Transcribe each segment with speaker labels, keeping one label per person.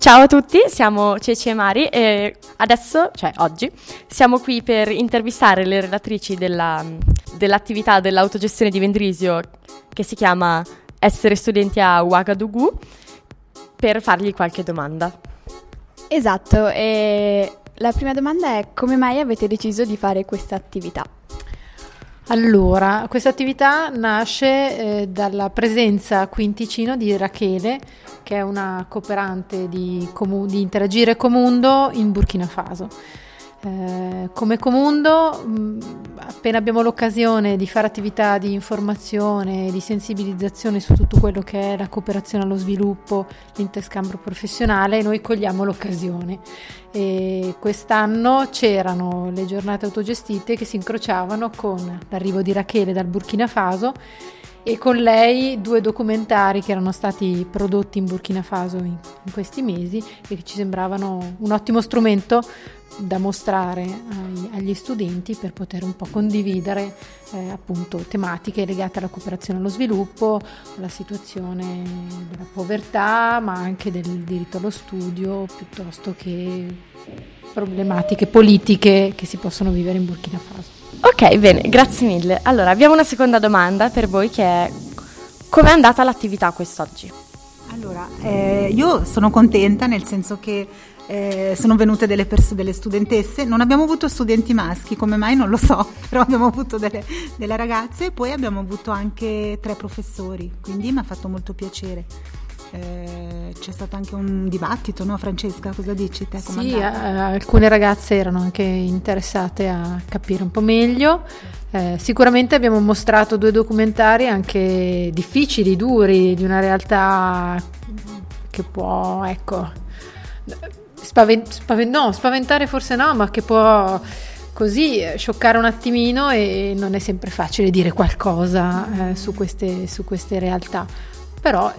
Speaker 1: Ciao a tutti, siamo Ceci e Mari e adesso, cioè oggi, siamo qui per intervistare le relatrici della, dell'attività dell'autogestione di Vendrisio che si chiama Essere studenti a Ouagadougou per fargli qualche domanda.
Speaker 2: Esatto, e la prima domanda è come mai avete deciso di fare questa attività?
Speaker 3: Allora, questa attività nasce eh, dalla presenza qui in Ticino di Rachele, che è una cooperante di, Comu- di Interagire Comundo in Burkina Faso. Eh, come Comundo, mh, appena abbiamo l'occasione di fare attività di informazione, di sensibilizzazione su tutto quello che è la cooperazione allo sviluppo, l'interscambio professionale, noi cogliamo l'occasione. E quest'anno c'erano le giornate autogestite che si incrociavano con l'arrivo di Rachele dal Burkina Faso e con lei due documentari che erano stati prodotti in Burkina Faso in, in questi mesi e che ci sembravano un ottimo strumento da mostrare ai, agli studenti per poter un po' condividere eh, appunto tematiche legate alla cooperazione allo sviluppo, alla situazione della povertà, ma anche del diritto allo studio, piuttosto che problematiche politiche che si possono vivere in Burkina Faso.
Speaker 1: Ok, bene, grazie mille. Allora, abbiamo una seconda domanda per voi che è com'è andata l'attività quest'oggi?
Speaker 4: Allora, eh, io sono contenta nel senso che eh, sono venute delle, pers- delle studentesse, non abbiamo avuto studenti maschi, come mai non lo so, però abbiamo avuto delle, delle ragazze e poi abbiamo avuto anche tre professori, quindi mi ha fatto molto piacere. Eh, c'è stato anche un dibattito, no Francesca? Cosa dici te?
Speaker 3: Sì, eh, alcune ragazze erano anche interessate a capire un po' meglio. Eh, sicuramente abbiamo mostrato due documentari anche difficili, duri, di una realtà che può, ecco, spavent- spavent- no, spaventare forse no, ma che può così scioccare un attimino e non è sempre facile dire qualcosa eh, su, queste, su, queste, realtà. Però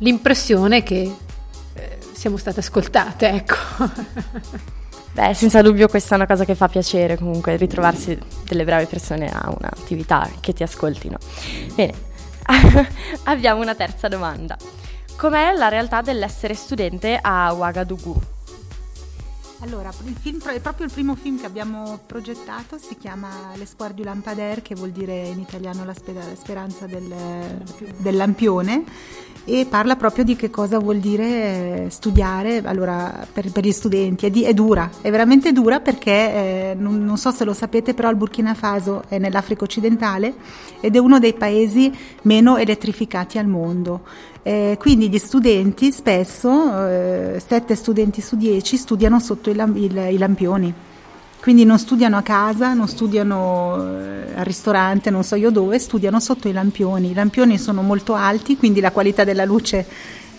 Speaker 3: l'impressione che eh, siamo state ascoltate, ecco.
Speaker 1: Beh, senza dubbio questa è una cosa che fa piacere comunque, ritrovarsi delle brave persone a un'attività che ti ascoltino. Bene, abbiamo una terza domanda. Com'è la realtà dell'essere studente a Ouagadougou?
Speaker 4: Allora, il film, proprio il primo film che abbiamo progettato si chiama L'Espoir du Lampadaire, che vuol dire in italiano la, speranza del, del lampione e parla proprio di che cosa vuol dire studiare allora, per, per, gli studenti. È, di, è, dura, è veramente dura perché eh, non, non, so se lo sapete, però il Burkina Faso è nell'Africa occidentale ed è uno dei paesi meno elettrificati al mondo. Eh, quindi gli studenti spesso, eh, 7 studenti su 10, studiano sotto i, lamp- il, i lampioni. Quindi non studiano a casa, non studiano eh, al ristorante, non so io dove, studiano sotto i lampioni. I lampioni sono molto alti, quindi la qualità della luce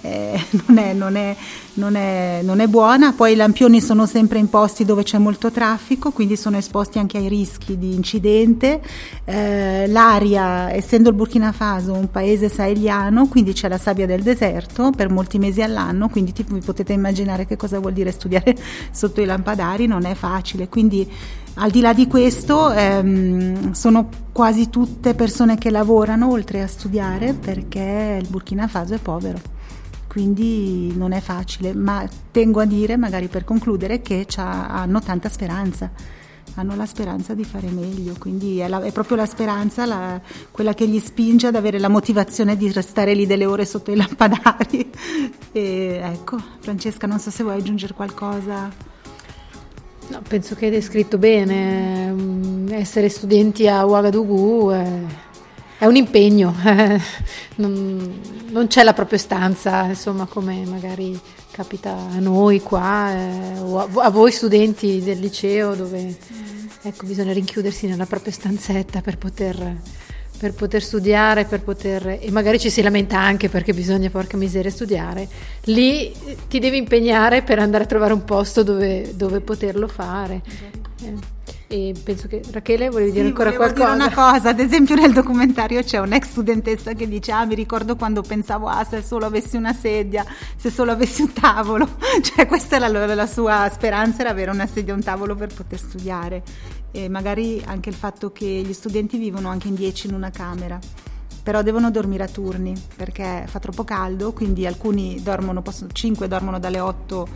Speaker 4: eh, non, è, non, è, non, è, non, è, buona, poi i lampioni sono sempre in posti dove c'è molto traffico, quindi sono esposti anche ai rischi di incidente, eh, l'aria, essendo il Burkina Faso un paese saheliano, quindi c'è la sabbia del deserto per molti mesi all'anno, quindi tipo, vi potete immaginare che cosa vuol dire studiare sotto i lampadari, non è facile, quindi al di là di questo ehm, sono quasi tutte persone che lavorano oltre a studiare perché il Burkina Faso è povero quindi non è facile, ma tengo a dire, magari per concludere, che hanno tanta speranza, hanno la speranza di fare meglio, quindi è, la, è proprio la speranza la, quella che gli spinge ad avere la motivazione di restare lì delle ore sotto i lampadari. E, ecco, Francesca, non so se vuoi aggiungere qualcosa.
Speaker 3: No, penso che hai descritto bene, mm, essere studenti a Ouagadougou. È è un impegno, non, non, c'è la propria stanza, insomma, come magari capita a noi qua eh, o a, a, voi studenti del liceo dove ecco, bisogna rinchiudersi nella propria stanzetta per poter, per poter studiare, per poter, e magari ci si lamenta anche perché bisogna, porca miseria, studiare. Lì ti devi impegnare per andare a trovare un posto dove, dove poterlo fare. Eh. E penso che Rachele volevi dire
Speaker 4: sì,
Speaker 3: ancora qualcosa.
Speaker 4: Dire una cosa, ad esempio nel documentario c'è un'ex studentessa che dice "Ah, mi ricordo quando pensavo ah, se solo avessi una sedia, se solo avessi un tavolo". Cioè questa era la, la sua speranza era avere una sedia e un tavolo per poter studiare. E magari anche il fatto che gli studenti vivono anche in dieci in una camera però devono dormire a turni perché fa troppo caldo, quindi alcuni dormono, possono, 5 dormono dalle 8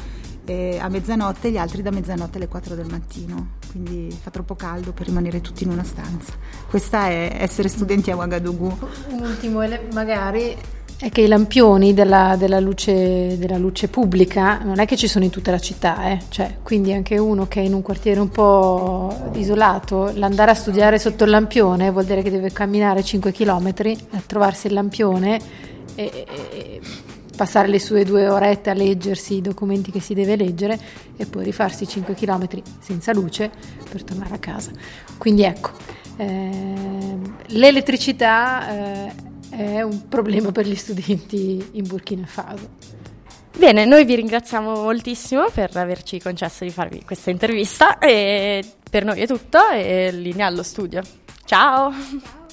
Speaker 4: eh, a mezzanotte, gli altri da mezzanotte alle 4 del mattino, quindi fa troppo caldo per rimanere tutti in una stanza. Questa è essere studenti a Ouagadougou.
Speaker 3: Un ultimo, magari è che i lampioni della, della, luce, della, luce, pubblica non è che ci sono in tutta la città, eh? cioè, quindi anche uno che è in un quartiere un po' isolato, l'andare a studiare sotto il lampione vuol dire che deve camminare 5 km a trovarsi il lampione e, e passare le sue due orette a leggersi i documenti che si deve leggere e poi rifarsi 5 km senza luce per tornare a casa. Quindi ecco, eh, l'elettricità eh, è un problema per gli studenti in Burkina Faso.
Speaker 1: Bene, noi vi ringraziamo moltissimo per averci concesso di farvi questa intervista e per noi è tutto e linea allo studio. Ciao.